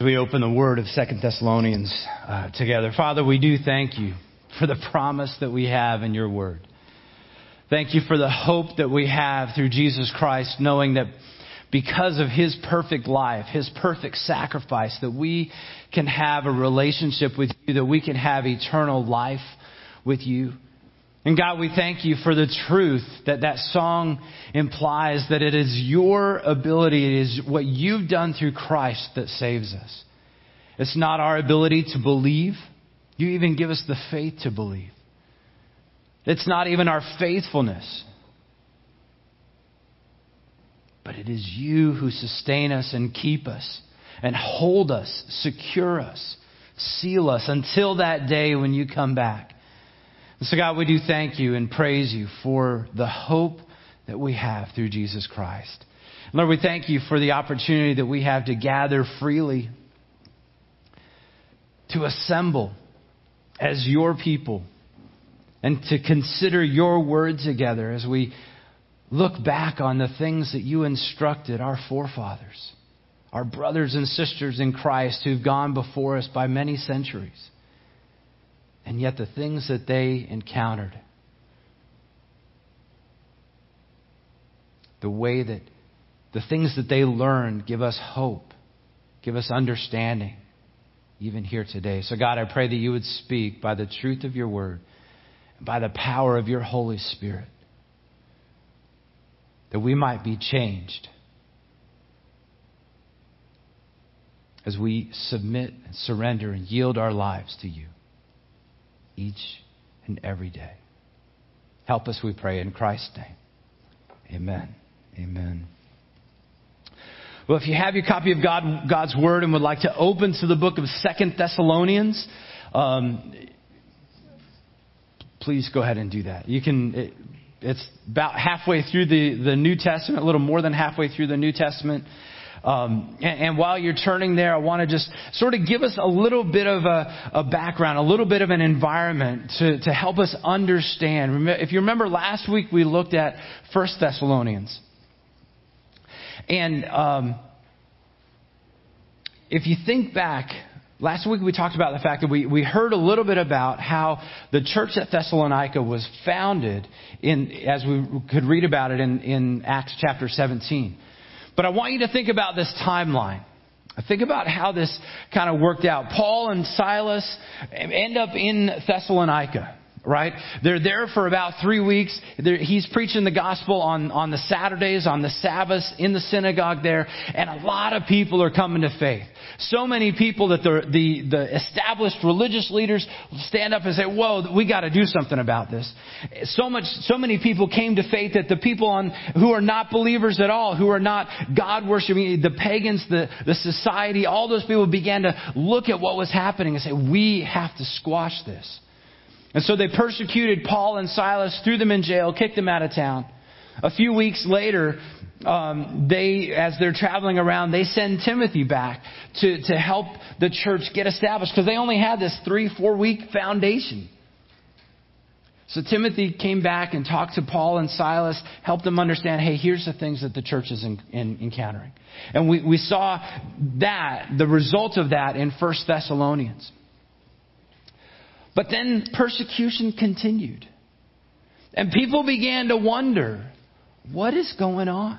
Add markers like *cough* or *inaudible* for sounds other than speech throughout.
as we open the word of Second Thessalonians uh, together. Father, we do thank you for the promise that we have in your word. Thank you for the hope that we have through Jesus Christ, knowing that because of his perfect life, his perfect sacrifice, that we can have a relationship with you, that we can have eternal life with you. And God, we thank you for the truth that that song implies that it is your ability, it is what you've done through Christ that saves us. It's not our ability to believe. You even give us the faith to believe. It's not even our faithfulness. But it is you who sustain us and keep us and hold us, secure us, seal us until that day when you come back. So, God, we do thank you and praise you for the hope that we have through Jesus Christ. Lord, we thank you for the opportunity that we have to gather freely, to assemble as your people, and to consider your word together as we look back on the things that you instructed our forefathers, our brothers and sisters in Christ who've gone before us by many centuries. And yet, the things that they encountered, the way that the things that they learned give us hope, give us understanding, even here today. So, God, I pray that you would speak by the truth of your word, by the power of your Holy Spirit, that we might be changed as we submit and surrender and yield our lives to you each and every day. Help us, we pray, in Christ's name. Amen. Amen. Well, if you have your copy of God, God's Word and would like to open to the book of Second Thessalonians, um, please go ahead and do that. You can. It, it's about halfway through the, the New Testament, a little more than halfway through the New Testament. Um, and, and, while you're turning there, I want to just sort of give us a little bit of a, a background, a little bit of an environment to, to help us understand. If you remember last week, we looked at First Thessalonians. And um, if you think back, last week we talked about the fact that we, we heard a little bit about how the church at Thessalonica was founded in, as we could read about it in, in Acts chapter 17. But I want you to think about this timeline. Think about how this kind of worked out. Paul and Silas end up in Thessalonica right? They're there for about three weeks. They're, he's preaching the gospel on, on the Saturdays, on the Sabbaths, in the synagogue there, and a lot of people are coming to faith. So many people that the, the, the established religious leaders stand up and say, whoa, we gotta do something about this. So much, so many people came to faith that the people on, who are not believers at all, who are not God worshiping, the pagans, the, the society, all those people began to look at what was happening and say, we have to squash this. And so they persecuted Paul and Silas, threw them in jail, kicked them out of town. A few weeks later, um, they, as they're traveling around, they send Timothy back to, to help the church get established because they only had this three, four week foundation. So Timothy came back and talked to Paul and Silas, helped them understand, hey, here's the things that the church is in, in, encountering. And we, we saw that, the result of that in 1 Thessalonians. But then persecution continued. And people began to wonder, what is going on?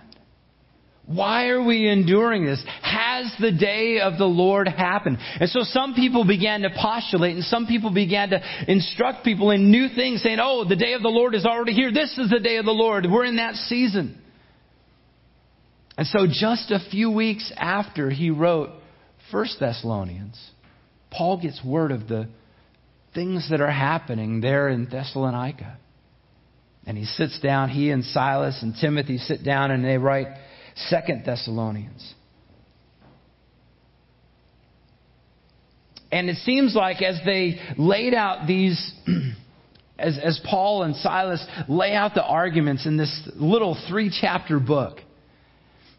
Why are we enduring this? Has the day of the Lord happened? And so some people began to postulate and some people began to instruct people in new things saying, oh, the day of the Lord is already here. This is the day of the Lord. We're in that season. And so just a few weeks after he wrote First Thessalonians, Paul gets word of the things that are happening there in Thessalonica. And he sits down, he and Silas and Timothy sit down and they write Second Thessalonians. And it seems like as they laid out these, *clears throat* as, as Paul and Silas lay out the arguments in this little three chapter book,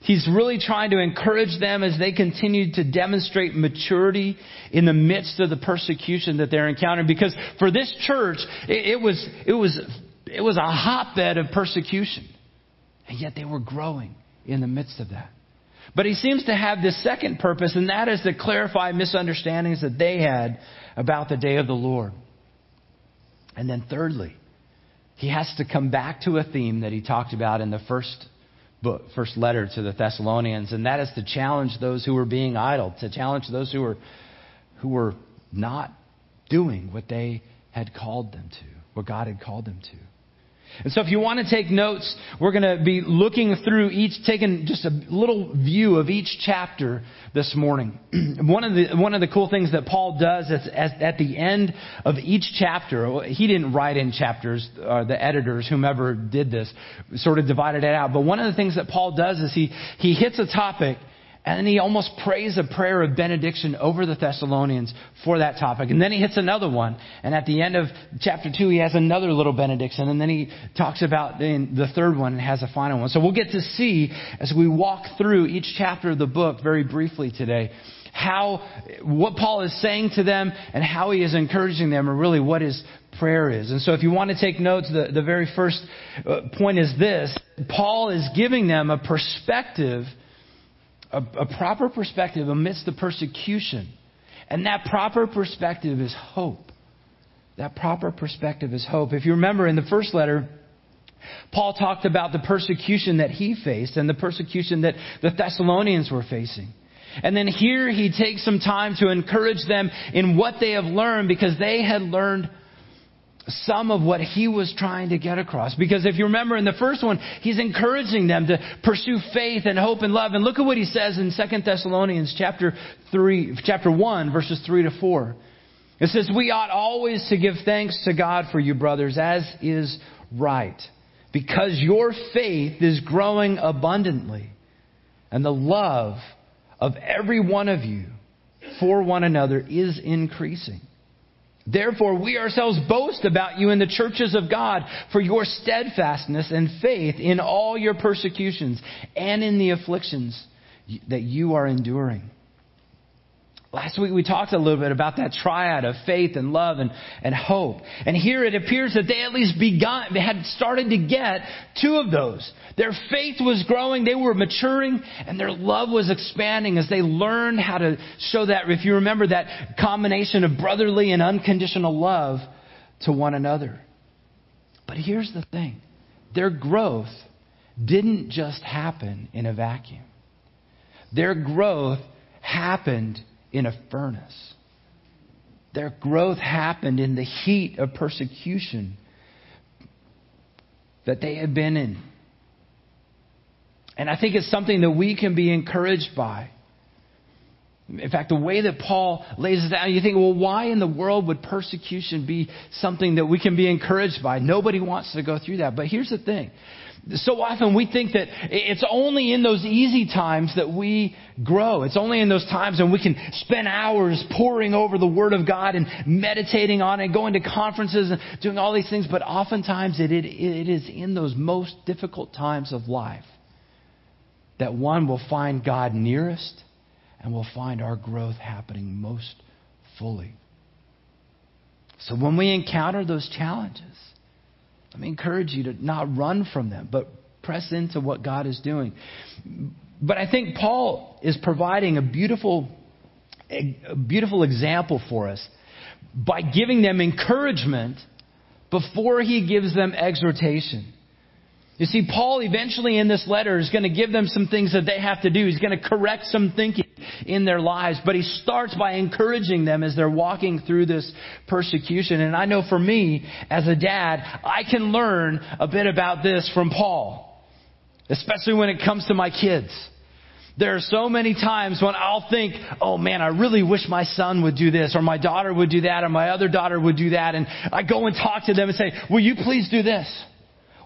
He's really trying to encourage them as they continue to demonstrate maturity in the midst of the persecution that they're encountering. Because for this church, it, it was, it was, it was a hotbed of persecution. And yet they were growing in the midst of that. But he seems to have this second purpose, and that is to clarify misunderstandings that they had about the day of the Lord. And then thirdly, he has to come back to a theme that he talked about in the first book, first letter to the Thessalonians, and that is to challenge those who were being idle, to challenge those who were who were not doing what they had called them to, what God had called them to. And so if you want to take notes, we're going to be looking through each, taking just a little view of each chapter this morning. *clears throat* one of the, one of the cool things that Paul does is at, at the end of each chapter, he didn't write in chapters, uh, the editors, whomever did this, sort of divided it out. But one of the things that Paul does is he, he hits a topic and then he almost prays a prayer of benediction over the Thessalonians for that topic. And then he hits another one. And at the end of chapter 2, he has another little benediction. And then he talks about the third one and has a final one. So we'll get to see as we walk through each chapter of the book very briefly today how, what Paul is saying to them and how he is encouraging them or really what his prayer is. And so if you want to take notes, the, the very first uh, point is this. Paul is giving them a perspective a, a proper perspective amidst the persecution. And that proper perspective is hope. That proper perspective is hope. If you remember in the first letter, Paul talked about the persecution that he faced and the persecution that the Thessalonians were facing. And then here he takes some time to encourage them in what they have learned because they had learned some of what he was trying to get across. Because if you remember in the first one, he's encouraging them to pursue faith and hope and love. And look at what he says in 2 Thessalonians chapter 3, chapter 1, verses 3 to 4. It says, We ought always to give thanks to God for you, brothers, as is right, because your faith is growing abundantly, and the love of every one of you for one another is increasing. Therefore, we ourselves boast about you in the churches of God for your steadfastness and faith in all your persecutions and in the afflictions that you are enduring Last week we talked a little bit about that triad of faith and love and, and hope. And here it appears that they at least begun, they had started to get two of those. Their faith was growing, they were maturing, and their love was expanding as they learned how to show that, if you remember that combination of brotherly and unconditional love to one another. But here's the thing. Their growth didn't just happen in a vacuum. Their growth happened in a furnace. Their growth happened in the heat of persecution that they had been in. And I think it's something that we can be encouraged by. In fact, the way that Paul lays it out, you think, well, why in the world would persecution be something that we can be encouraged by? Nobody wants to go through that. But here's the thing so often we think that it's only in those easy times that we grow. It's only in those times when we can spend hours poring over the Word of God and meditating on it, going to conferences and doing all these things. But oftentimes it, it, it is in those most difficult times of life that one will find God nearest and will find our growth happening most fully. So when we encounter those challenges, let me encourage you to not run from them, but press into what God is doing. But I think Paul is providing a beautiful, a beautiful example for us by giving them encouragement before he gives them exhortation. You see, Paul eventually in this letter is going to give them some things that they have to do. He's going to correct some thinking in their lives, but he starts by encouraging them as they're walking through this persecution. And I know for me, as a dad, I can learn a bit about this from Paul, especially when it comes to my kids. There are so many times when I'll think, oh man, I really wish my son would do this, or my daughter would do that, or my other daughter would do that. And I go and talk to them and say, will you please do this?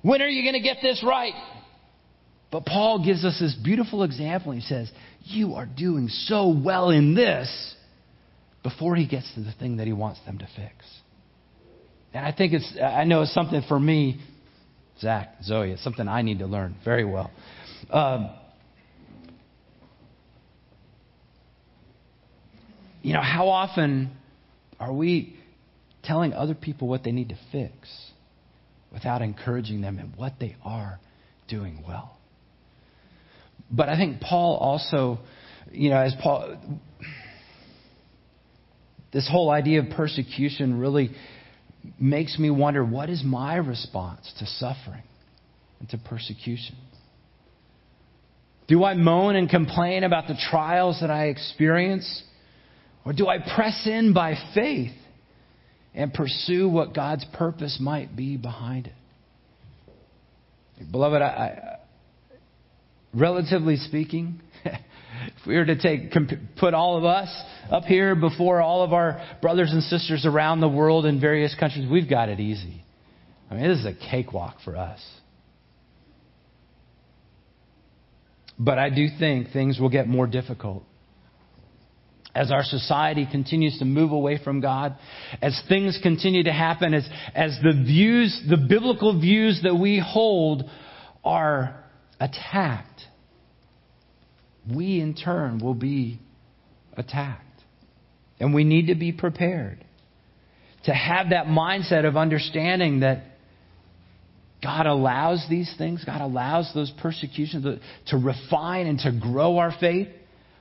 When are you going to get this right? But Paul gives us this beautiful example. He says, You are doing so well in this before he gets to the thing that he wants them to fix. And I think it's, I know it's something for me, Zach, Zoe, it's something I need to learn very well. Um, you know, how often are we telling other people what they need to fix? Without encouraging them in what they are doing well. But I think Paul also, you know, as Paul, this whole idea of persecution really makes me wonder what is my response to suffering and to persecution? Do I moan and complain about the trials that I experience? Or do I press in by faith and pursue what God's purpose might be behind it? Beloved, I, I, relatively speaking, *laughs* if we were to take, put all of us up here before all of our brothers and sisters around the world in various countries, we've got it easy. I mean, this is a cakewalk for us. But I do think things will get more difficult. As our society continues to move away from God, as things continue to happen, as, as the views, the biblical views that we hold are attacked, we in turn will be attacked. And we need to be prepared to have that mindset of understanding that God allows these things, God allows those persecutions to, to, refine and to grow our faith.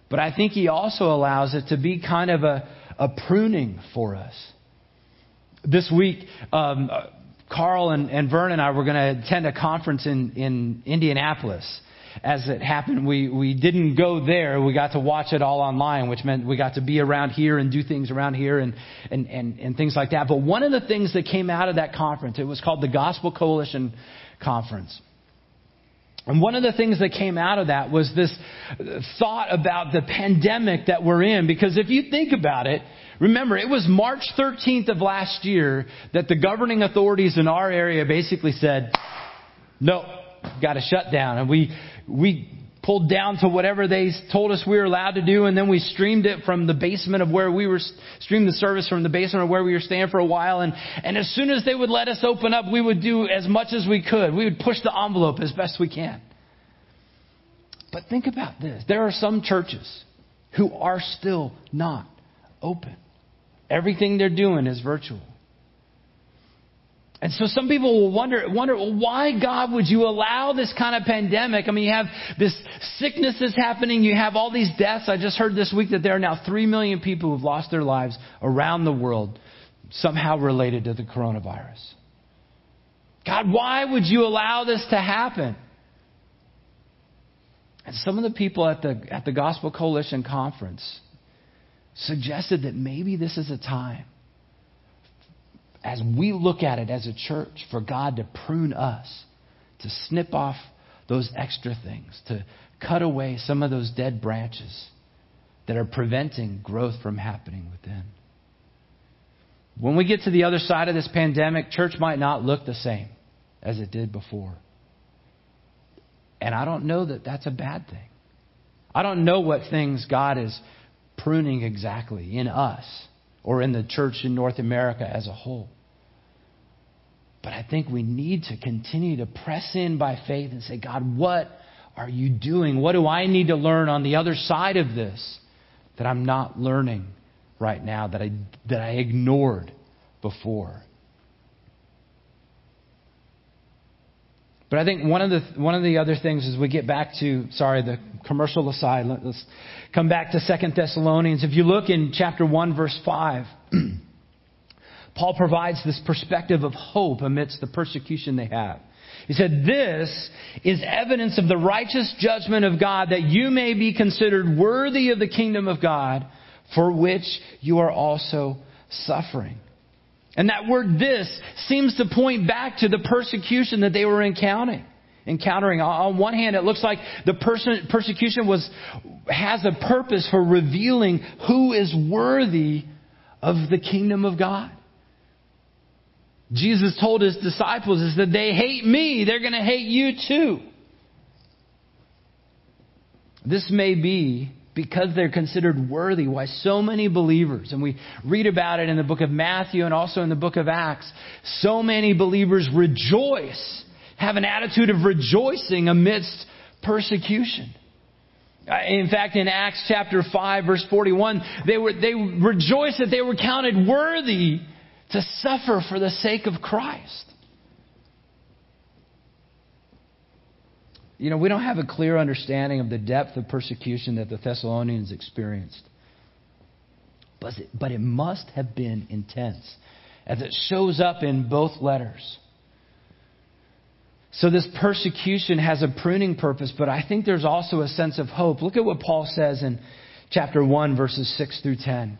But I think He also allows it to be kind of a, a pruning for us. This week, um, Carl and, and Vern and I were going to attend a conference in, in Indianapolis as it happened, we, we didn't go there. We got to watch it all online, which meant we got to be around here and do things around here and, and, and, and things like that. But one of the things that came out of that conference, it was called the Gospel Coalition Conference. And one of the things that came out of that was this thought about the pandemic that we're in. Because if you think about it, remember, it was March 13th of last year that the governing authorities in our area basically said, no, got to shut down. And we, we pulled down to whatever they told us we were allowed to do, and then we streamed it from the basement of where we were, streamed the service from the basement of where we were staying for a while, and, and as soon as they would let us open up, we would do as much as we could. We would push the envelope as best we can. But think about this. There are some churches who are still not open. Everything they're doing is virtual. And so some people will wonder, wonder, well, why God would you allow this kind of pandemic? I mean, you have this sickness that's happening. You have all these deaths. I just heard this week that there are now three million people who've lost their lives around the world somehow related to the coronavirus. God, why would you allow this to happen? And some of the people at the, at the Gospel Coalition conference suggested that maybe this is a time as we look at it as a church, for God to prune us, to snip off those extra things, to cut away some of those dead branches that are preventing growth from happening within. When we get to the other side of this pandemic, church might not look the same as it did before. And I don't know that that's a bad thing. I don't know what things God is pruning exactly in us or in the church in North America as a whole. But I think we need to continue to press in by faith and say, God, what are you doing? What do I need to learn on the other side of this that I'm not learning right now, that I, that I ignored before? But I think one of the one of the other things is we get back to sorry the commercial aside. Let's come back to Second Thessalonians. If you look in chapter one verse five. *clears throat* Paul provides this perspective of hope amidst the persecution they have. He said, This is evidence of the righteous judgment of God that you may be considered worthy of the kingdom of God for which you are also suffering. And that word this seems to point back to the persecution that they were encountering. Encountering. On one hand, it looks like the person, persecution was, has a purpose for revealing who is worthy of the kingdom of God. Jesus told his disciples is that they hate me, they're going to hate you too. This may be because they're considered worthy why so many believers, and we read about it in the book of Matthew and also in the book of Acts, so many believers rejoice, have an attitude of rejoicing amidst persecution. Uh, in fact, in Acts chapter 5 verse 41, they were, they rejoiced that they were counted worthy to suffer for the sake of Christ. You know, we don't have a clear understanding of the depth of persecution that the Thessalonians experienced. But it, but it must have been intense, as it shows up in both letters. So this persecution has a pruning purpose, but I think there's also a sense of hope. Look at what Paul says in chapter 1, verses 6 through 10.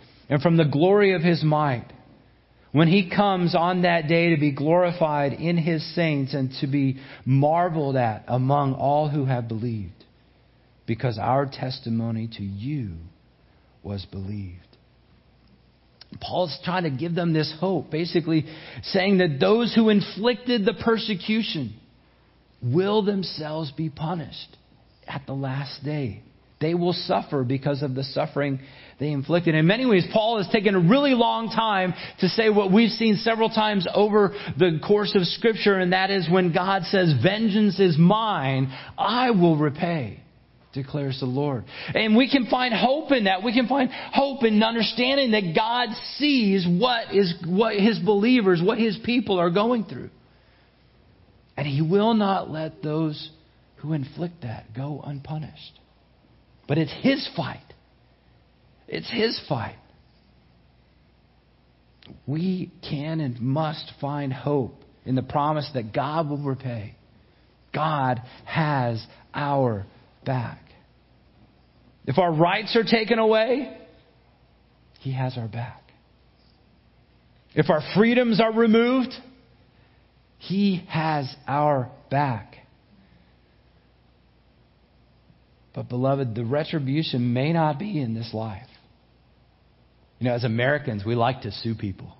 and from the glory of his might. When he comes on that day to be glorified in his saints and to be marveled at among all who have believed, because our testimony to you was believed. Paul's trying to give them this hope, basically saying that those who inflicted the persecution will themselves be punished at the last day. They will suffer because of the suffering they inflicted. In many ways, Paul has taken a really long time to say what we've seen several times over the course of Scripture, and that is when God says, Vengeance is mine, I will repay declares the Lord. And we can find hope in that. We can find hope in understanding that God sees what is what his believers, what his people are going through. And he will not let those who inflict that go unpunished. But it's his fight. It's his fight. We can and must find hope in the promise that God will repay. God has our back. If our rights are taken away, He has our back. If our freedoms are removed, He has our back. But, beloved, the retribution may not be in this life. You know, as Americans, we like to sue people.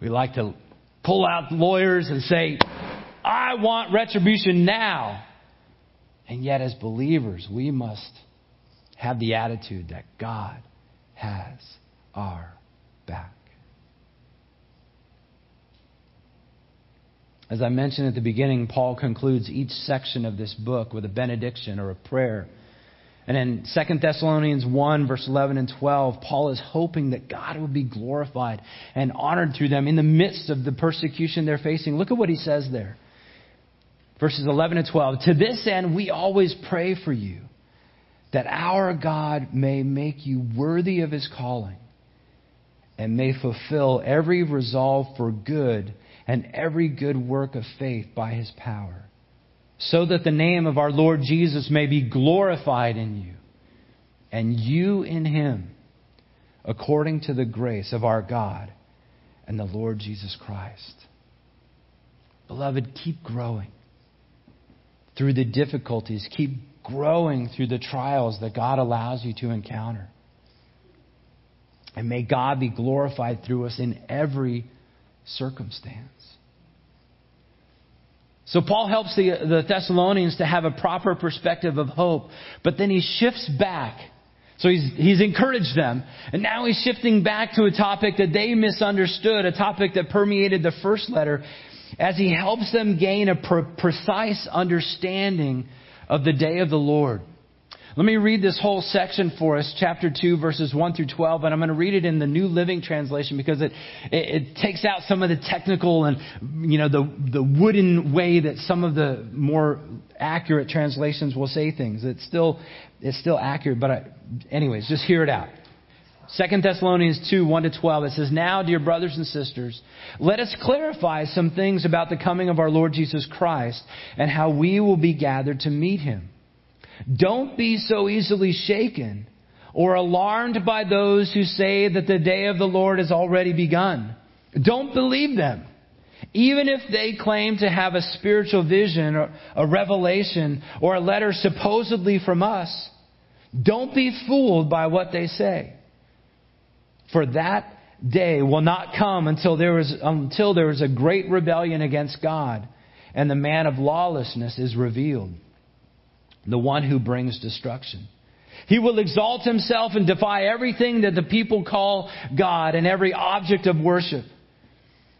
We like to pull out lawyers and say, I want retribution now. And yet, as believers, we must have the attitude that God has our back. As I mentioned at the beginning, Paul concludes each section of this book with a benediction or a prayer. And in 2 Thessalonians 1, verse 11 and 12, Paul is hoping that God will be glorified and honored through them in the midst of the persecution they're facing. Look at what he says there. Verses 11 and 12. To this end, we always pray for you that our God may make you worthy of his calling and may fulfill every resolve for good and every good work of faith by his power, so that the name of our Lord Jesus may be glorified in you, and you in him, according to the grace of our God and the Lord Jesus Christ. Beloved, keep growing through the difficulties. Keep growing through the trials that God allows you to encounter. And may God be glorified through us in every circumstance. So Paul helps the, the Thessalonians to have a proper perspective of hope, but then he shifts back. So he's, he's encouraged them, and now he's shifting back to a topic that they misunderstood, a topic that permeated the first letter, as he helps them gain a pre- precise understanding of the day of the Lord. Let me read this whole section for us, chapter 2, verses 1 through 12, and I'm going to read it in the New Living Translation because it, it, it, takes out some of the technical and, you know, the, the wooden way that some of the more accurate translations will say things. It's still, it's still accurate, but I, anyways, just hear it out. 2 Thessalonians 2, 1 to 12, it says, Now, dear brothers and sisters, let us clarify some things about the coming of our Lord Jesus Christ and how we will be gathered to meet him. Don't be so easily shaken or alarmed by those who say that the day of the Lord has already begun. Don't believe them. Even if they claim to have a spiritual vision or a revelation or a letter supposedly from us, don't be fooled by what they say. For that day will not come until there is, until there is a great rebellion against God and the man of lawlessness is revealed, the one who brings destruction. He will exalt himself and defy everything that the people call God and every object of worship.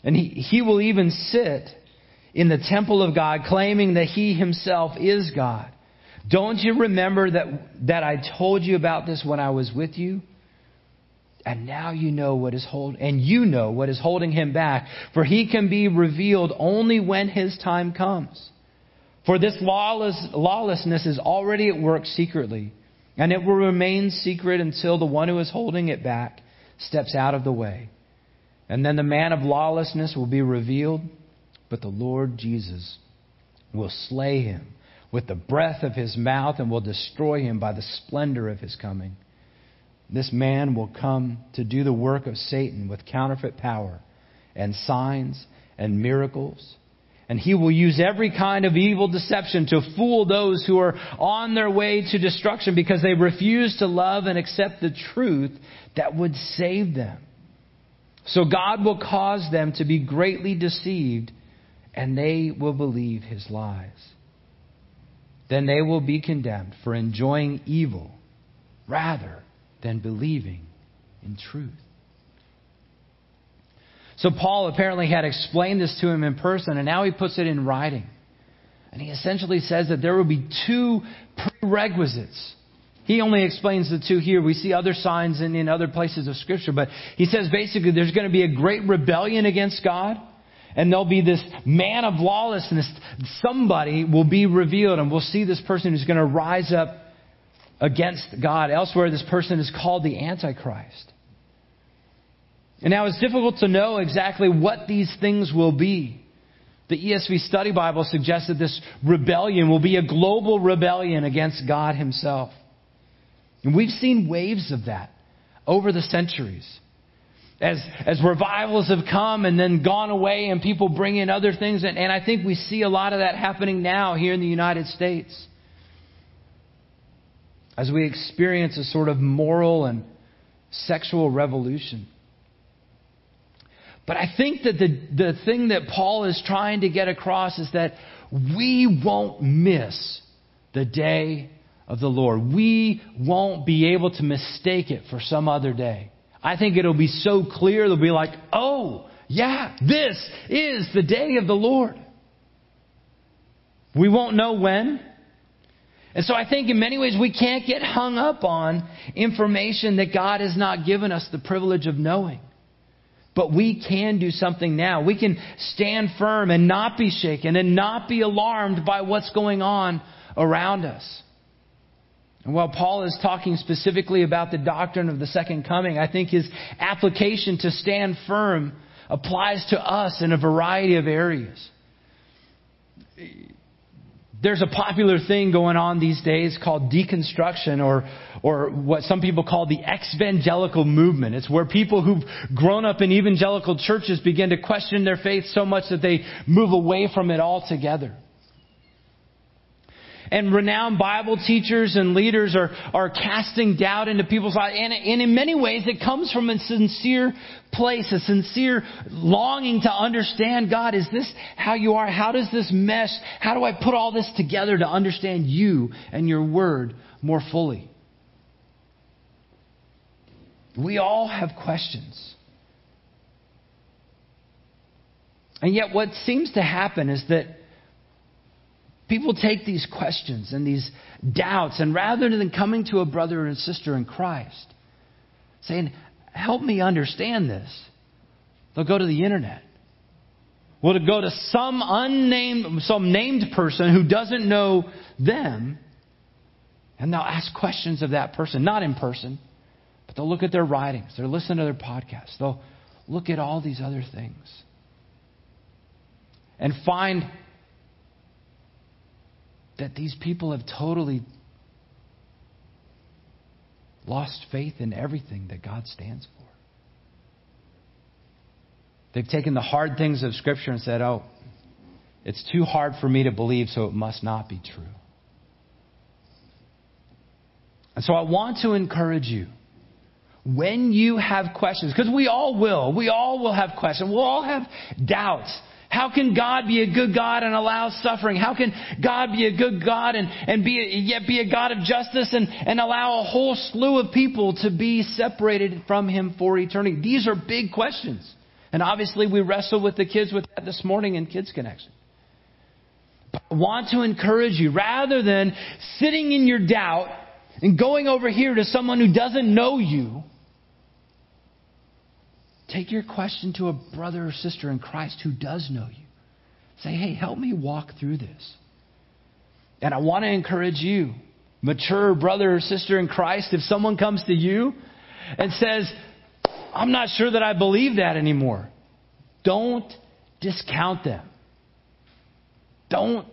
And he, he will even sit in the temple of God claiming that he himself is God. Don't you remember that, that I told you about this when I was with you? And now you know what is hold, and you know what is holding him back, for he can be revealed only when his time comes. For this lawless, lawlessness is already at work secretly, and it will remain secret until the one who is holding it back steps out of the way. And then the man of lawlessness will be revealed, but the Lord Jesus will slay him with the breath of his mouth and will destroy him by the splendor of his coming. This man will come to do the work of Satan with counterfeit power and signs and miracles. And he will use every kind of evil deception to fool those who are on their way to destruction because they refuse to love and accept the truth that would save them. So God will cause them to be greatly deceived and they will believe his lies. Then they will be condemned for enjoying evil rather than believing in truth. So Paul apparently had explained this to him in person, and now he puts it in writing. And he essentially says that there will be two prerequisites. He only explains the two here. We see other signs in, in other places of Scripture, but he says basically there's going to be a great rebellion against God, and there'll be this man of lawlessness. Somebody will be revealed, and we'll see this person who's going to rise up against God. Elsewhere, this person is called the Antichrist. And now it's difficult to know exactly what these things will be. The ESV Study Bible suggests that this rebellion will be a global rebellion against God Himself. And we've seen waves of that over the centuries. As, as revivals have come and then gone away and people bring in other things. And, and I think we see a lot of that happening now here in the United States as we experience a sort of moral and sexual revolution. But I think that the, the thing that Paul is trying to get across is that we won't miss the day of the Lord. We won't be able to mistake it for some other day. I think it'll be so clear, they'll be like, oh, yeah, this is the day of the Lord. We won't know when. And so I think in many ways we can't get hung up on information that God has not given us the privilege of knowing. But we can do something now. We can stand firm and not be shaken and not be alarmed by what's going on around us. And while Paul is talking specifically about the doctrine of the second coming, I think his application to stand firm applies to us in a variety of areas there's a popular thing going on these days called deconstruction or, or what some people call the exvangelical movement. It's where people who've grown up in evangelical churches begin to question their faith so much that they move away from it altogether. And renowned Bible teachers and leaders are, are casting doubt into people's lives. And, and in many ways, it comes from a sincere place, a sincere longing to understand God. Is this how you are? How does this mesh? How do I put all this together to understand you and your word more fully? We all have questions. And yet, what seems to happen is that People take these questions and these doubts, and rather than coming to a brother and sister in Christ, saying, Help me understand this, they'll go to the internet. Well, to go to some unnamed, some named person who doesn't know them, and they'll ask questions of that person, not in person, but they'll look at their writings, they'll listen to their podcasts, they'll look at all these other things, and find that these people have totally lost faith in everything that God stands for. They've taken the hard things of Scripture and said, oh, it's too hard for me to believe, so it must not be true. And so I want to encourage you when you have questions, because we all will, we all will have questions, we'll all have doubts How can God be a good God and allow suffering? How can God be a good God and, and be a, yet be a God of justice and, and allow a whole slew of people to be separated from Him for eternity? These are big questions. And obviously we wrestled with the kids with that this morning in Kids Connection. But I want to encourage you, rather than sitting in your doubt and going over here to someone who doesn't know you, Take your question to a brother or sister in Christ who does know you. Say, hey, help me walk through this. And I want to encourage you, mature brother or sister in Christ, if someone comes to you and says, I'm not sure that I believe that anymore, don't discount them. Don't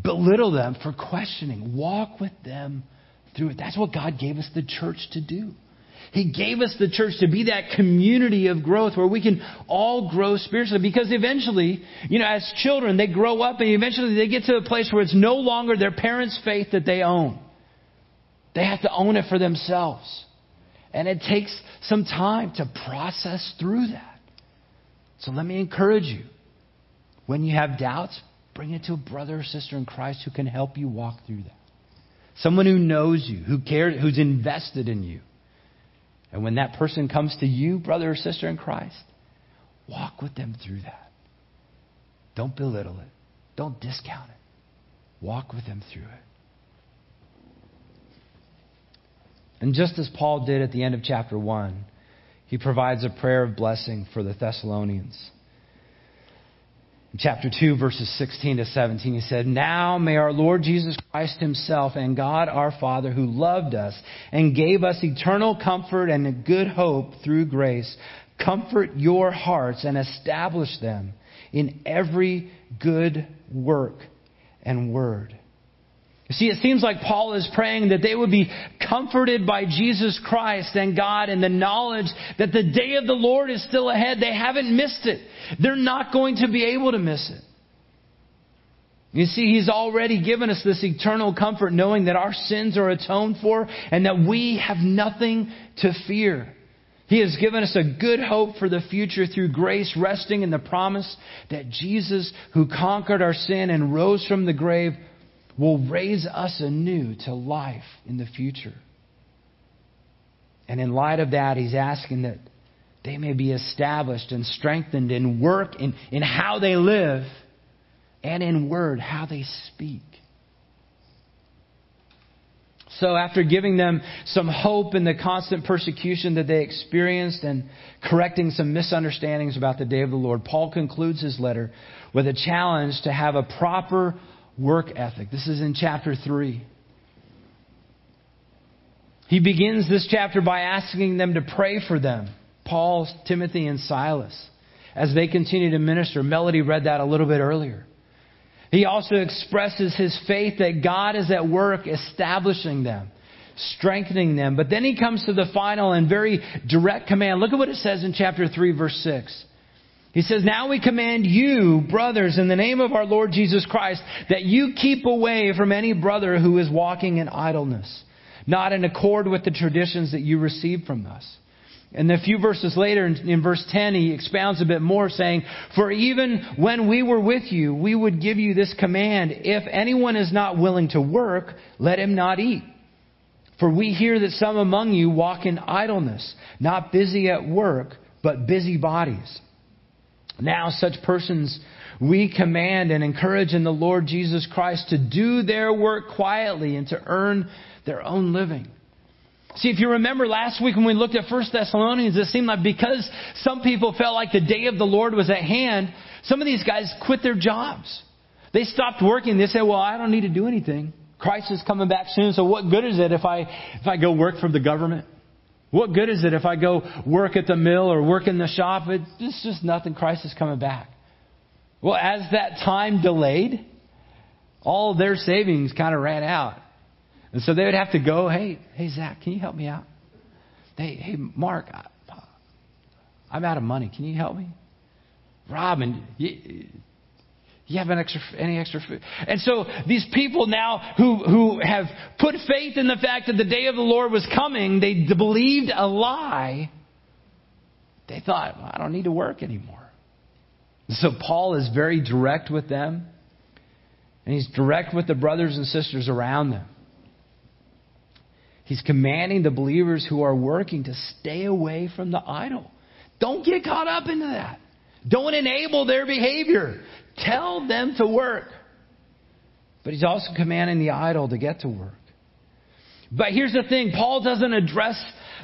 belittle them for questioning. Walk with them through it. That's what God gave us the church to do. He gave us the church to be that community of growth where we can all grow spiritually because eventually, you know, as children, they grow up and eventually they get to a place where it's no longer their parents' faith that they own. They have to own it for themselves. And it takes some time to process through that. So let me encourage you. When you have doubts, bring it to a brother or sister in Christ who can help you walk through that. Someone who knows you, who cares, who's invested in you. And when that person comes to you, brother or sister in Christ, walk with them through that. Don't belittle it. Don't discount it. Walk with them through it. And just as Paul did at the end of chapter 1, he provides a prayer of blessing for the Thessalonians. In chapter 2, verses 16 to 17, he said, Now may our Lord Jesus Christ himself and God our Father, who loved us and gave us eternal comfort and a good hope through grace, comfort your hearts and establish them in every good work and word you see, it seems like Paul is praying that they would be comforted by Jesus Christ and God and the knowledge that the day of the Lord is still ahead. They haven't missed it. They're not going to be able to miss it. You see, He's already given us this eternal comfort knowing that our sins are atoned for and that we have nothing to fear. He has given us a good hope for the future through grace resting in the promise that Jesus, who conquered our sin and rose from the grave, will raise us anew to life in the future. And in light of that, he's asking that they may be established and strengthened in work, in, in how they live, and in word, how they speak. So, after giving them some hope in the constant persecution that they experienced and correcting some misunderstandings about the day of the Lord, Paul concludes his letter with a challenge to have a proper work ethic. This is in chapter 3. He begins this chapter by asking them to pray for them, Paul, Timothy, and Silas, as they continue to minister. Melody read that a little bit earlier. He also expresses his faith that God is at work establishing them, strengthening them. But then he comes to the final and very direct command. Look at what it says in chapter 3, verse 6. He says, Now we command you, brothers, in the name of our Lord Jesus Christ, that you keep away from any brother who is walking in idleness, not in accord with the traditions that you received from us. And a few verses later, in, in, verse 10, he expounds a bit more, saying, For even when we were with you, we would give you this command if anyone is not willing to work, let him not eat. For we hear that some among you walk in idleness, not busy at work, but busy bodies. Now, such persons we command and encourage in the Lord Jesus Christ to do their work quietly and to earn their own living. See, if you remember last week when we looked at 1 Thessalonians, it seemed like because some people felt like the day of the Lord was at hand, some of these guys quit their jobs. They stopped working. They said, well, I don't need to do anything. Christ is coming back soon, so what good is it if I, if I go work for the government? What good is it if I go work at the mill or work in the shop? It's just nothing. Christ is coming back. Well, as that time delayed, all their savings kind of ran out. And so they would have to go, hey, hey, Zach, can you help me out? Hey, hey, Mark, I'm out of money. Can you help me? Robin, you have an extra, any extra food? And so these people now who, who have put faith in the fact that the day of the Lord was coming, they believed a lie. They thought, well, I don't need to work anymore. So Paul is very direct with them, and he's direct with the brothers and sisters around them. He's commanding the believers who are working to stay away from the idle. Don't get caught up into that. Don't enable their behavior. Tell them to work. But he's also commanding the idle to get to work. But here's the thing Paul doesn't address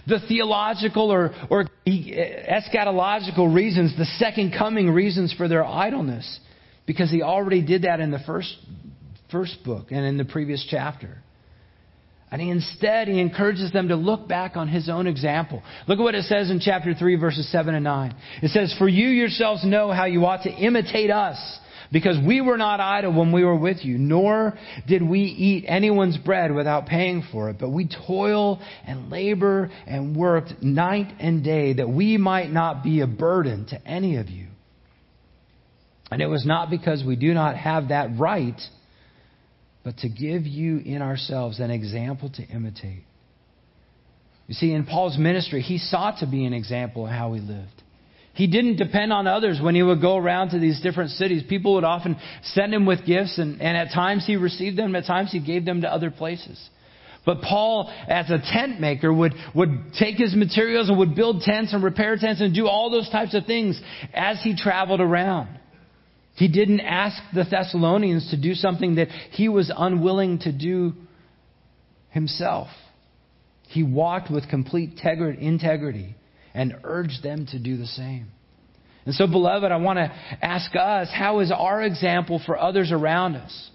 the theological or, or eschatological reasons, the second coming reasons for their idleness, because he already did that in the first, first book and in the previous chapter. And instead, he encourages them to look back on his own example. Look at what it says in chapter 3, verses 7 and 9. It says, For you yourselves know how you ought to imitate us because we were not idle when we were with you, nor did we eat anyone's bread without paying for it, but we toil and labor and worked night and day that we might not be a burden to any of you. And it was not because we do not have that right, but to give you in ourselves an example to imitate. You see, in Paul's ministry, he sought to be an example of how he lived. He didn't depend on others when he would go around to these different cities. People would often send him with gifts, and, and at times he received them, at times he gave them to other places. But Paul, as a tent maker, would, would take his materials and would build tents and repair tents and do all those types of things as he traveled around. He didn't ask the Thessalonians to do something that he was unwilling to do himself. He walked with complete integrity and urged them to do the same. And so, beloved, I want to ask us how is our example for others around us?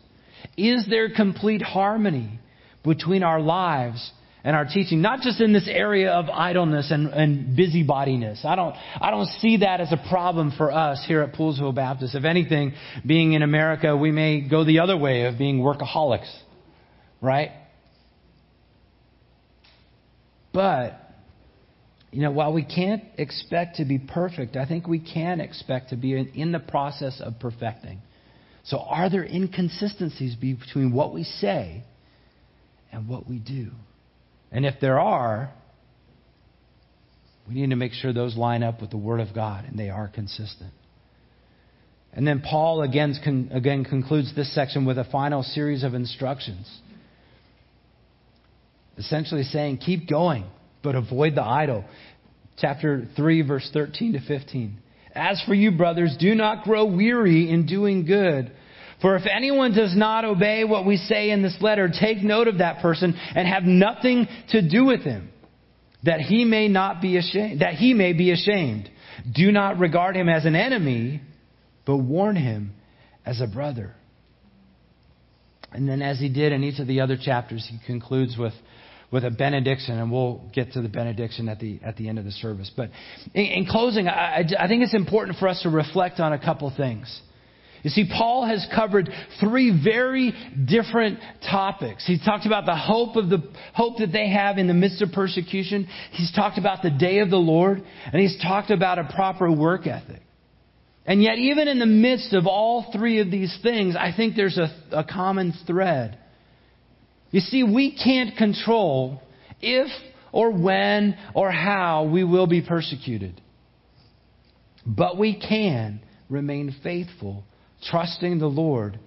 Is there complete harmony between our lives and our teaching? Not just in this area of idleness and, and busybodiness. I don't, I don't see that as a problem for us here at Poolesville Baptist. If anything, being in America, we may go the other way of being workaholics, right? But you know, while we can't expect to be perfect, I think we can expect to be in, in the process of perfecting. So, are there inconsistencies between what we say and what we do? And if there are, we need to make sure those line up with the Word of God and they are consistent. And then Paul again, again concludes this section with a final series of instructions. Essentially saying, keep going but avoid the idle. Chapter 3, verse 13 to 15. As for you, brothers, do not grow weary in doing good. For if anyone does not obey what we say in this letter, take note of that person and have nothing to do with him, that he may not be ashamed, that he may be ashamed. Do not regard him as an enemy, but warn him as a brother. And then, as he did in each of the other chapters, he concludes with with a benediction, and we'll get to the benediction at the, at the end of the service. But in, in closing, I, I think it's important for us to reflect on a couple things. You see, Paul has covered three very different topics. He's talked about the hope of the hope that they have in the midst of persecution. He's talked about the day of the Lord, and he's talked about a proper work ethic. And yet, even in the midst of all three of these things, I think there's a, a common thread. You see, we can't control if or when or how we will be persecuted. But we can remain faithful, trusting the Lord,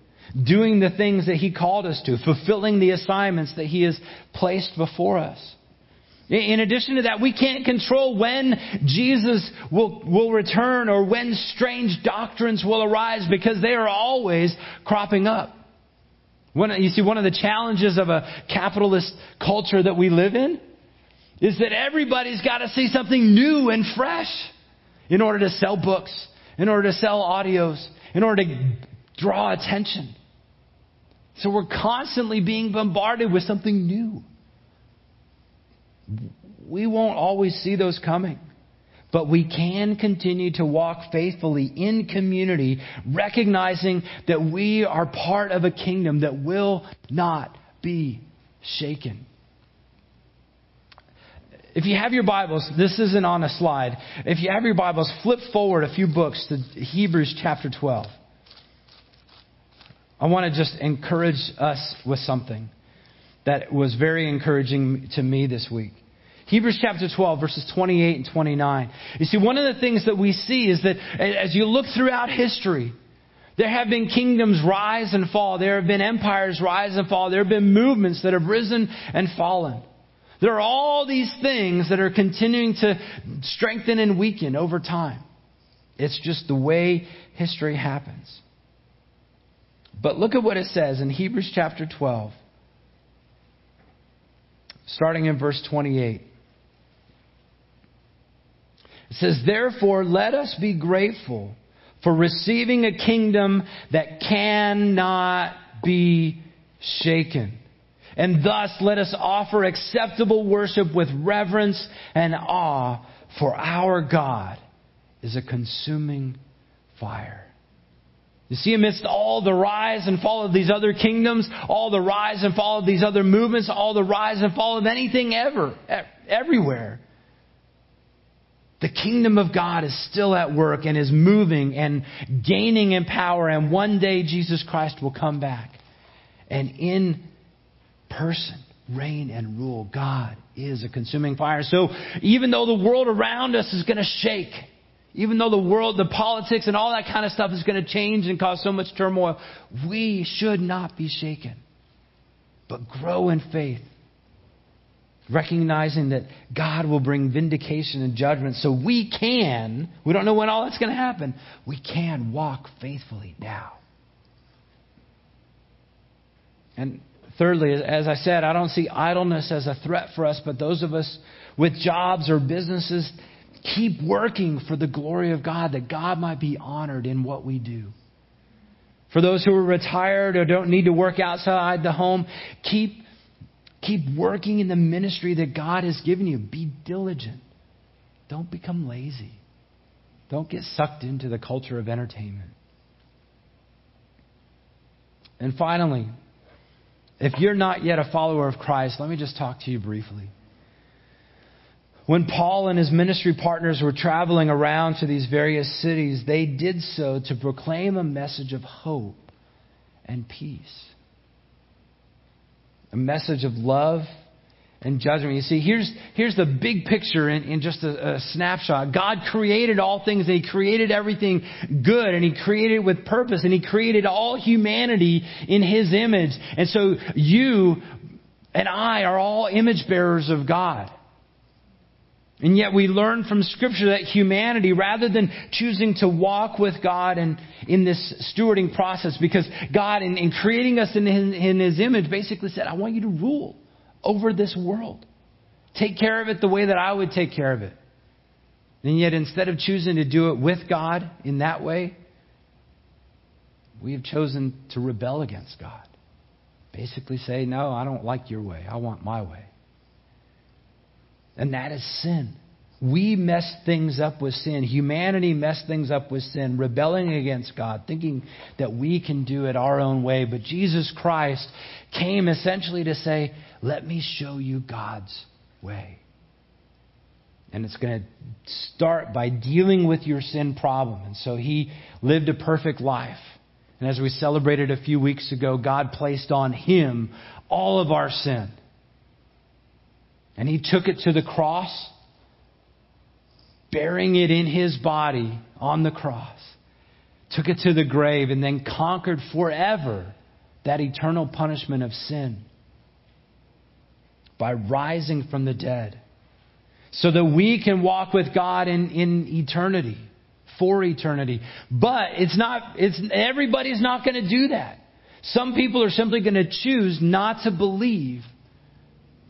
doing the things that He called us to, fulfilling the assignments that He has placed before us. In addition to that, we can't control when Jesus will, will return or when strange doctrines will arise because they are always cropping up. You see, one of the challenges of a capitalist culture that we live in is that everybody's got to see something new and fresh in order to sell books, in order to sell audios, in order to draw attention. So we're constantly being bombarded with something new. We won't always see those coming. But we can continue to walk faithfully in community, recognizing that we are part of a kingdom that will not be shaken. If you have your Bibles, this isn't on a slide. If you have your Bibles, flip forward a few books to Hebrews chapter 12. I want to just encourage us with something that was very encouraging to me this week. Hebrews chapter 12, verses 28 and 29. You see, one of the things that we see is that as you look throughout history, there have been kingdoms rise and fall. There have been empires rise and fall. There have been movements that have risen and fallen. There are all these things that are continuing to strengthen and weaken over time. It's just the way history happens. But look at what it says in Hebrews chapter 12, starting in verse 28. It says, Therefore, let us be grateful for receiving a kingdom that cannot be shaken. And thus, let us offer acceptable worship with reverence and awe, for our God is a consuming fire. You see, amidst all the rise and fall of these other kingdoms, all the rise and fall of these other movements, all the rise and fall of anything ever, everywhere, the kingdom of God is still at work and is moving and gaining in power. And one day Jesus Christ will come back and in person reign and rule. God is a consuming fire. So even though the world around us is going to shake, even though the world, the politics and all that kind of stuff is going to change and cause so much turmoil, we should not be shaken, but grow in faith recognizing that God will bring vindication and judgment so we can, we don't know when all that's going to happen, we can walk faithfully now. And thirdly, as I said, I don't see idleness as a threat for us, but those of us with jobs or businesses, keep working for the glory of God, that God might be honored in what we do. For those who are retired or don't need to work outside the home, keep Keep working in the ministry that God has given you. Be diligent. Don't become lazy. Don't get sucked into the culture of entertainment. And finally, if you're not yet a follower of Christ, let me just talk to you briefly. When Paul and his ministry partners were traveling around to these various cities, they did so to proclaim a message of hope and peace a message of love and judgment. You see, here's, here's the big picture in, in just a, a, snapshot. God created all things and He created everything good and He created it with purpose and He created all humanity in His image. And so you and I are all image bearers of God. And yet we learn from Scripture that humanity, rather than choosing to walk with God in, in this stewarding process, because God, in, in creating us in in his image, basically said, I want you to rule over this world. Take care of it the way that I would take care of it. And yet, instead of choosing to do it with God in that way, we have chosen to rebel against God. Basically, say, No, I don't like your way. I want my way. And that is sin. We mess things up with sin. Humanity messed things up with sin, rebelling against God, thinking that we can do it our own way. But Jesus Christ came essentially to say, Let me show you God's way. And it's going to start by dealing with your sin problem. And so he lived a perfect life. And as we celebrated a few weeks ago, God placed on him all of our sin. And he took it to the cross, bearing it in his body on the cross. Took it to the grave and then conquered forever that eternal punishment of sin by rising from the dead. So that we can walk with God in, in eternity, for eternity. But it's not, it's, everybody's not going to do that. Some people are simply going to choose not to believe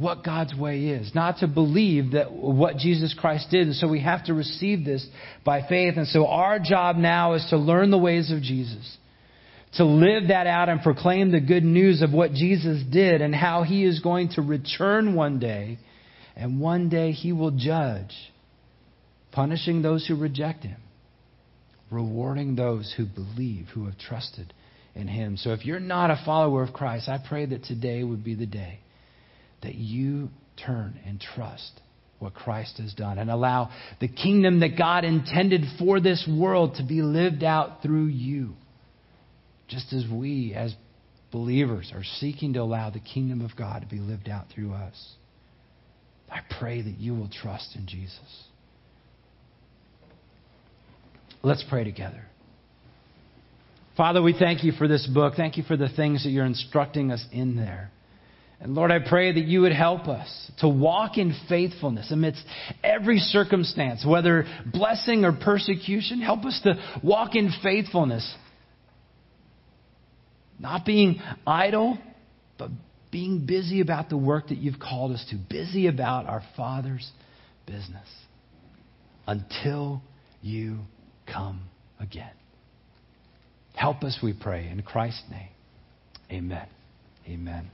what God's way is, not to believe that what Jesus Christ did. And so we have to receive this by faith. And so our job now is to learn the ways of Jesus, to live that out and proclaim the good news of what Jesus did and how he is going to return one day. And one day he will judge, punishing those who reject him, rewarding those who believe, who have trusted in him. So if you're not a follower of Christ, I pray that today would be the day that you turn and trust what Christ has done and allow the kingdom that God intended for this world to be lived out through you. Just as we, as believers, are seeking to allow the kingdom of God to be lived out through us. I pray that you will trust in Jesus. Let's pray together. Father, we thank you for this book. Thank you for the things that you're instructing us in there. And Lord, I pray that you would help us to walk in faithfulness amidst every circumstance, whether blessing or persecution. Help us to walk in faithfulness. Not being idle, but being busy about the work that you've called us to, busy about our Father's business until you come again. Help us, we pray, in Christ's name. Amen. Amen.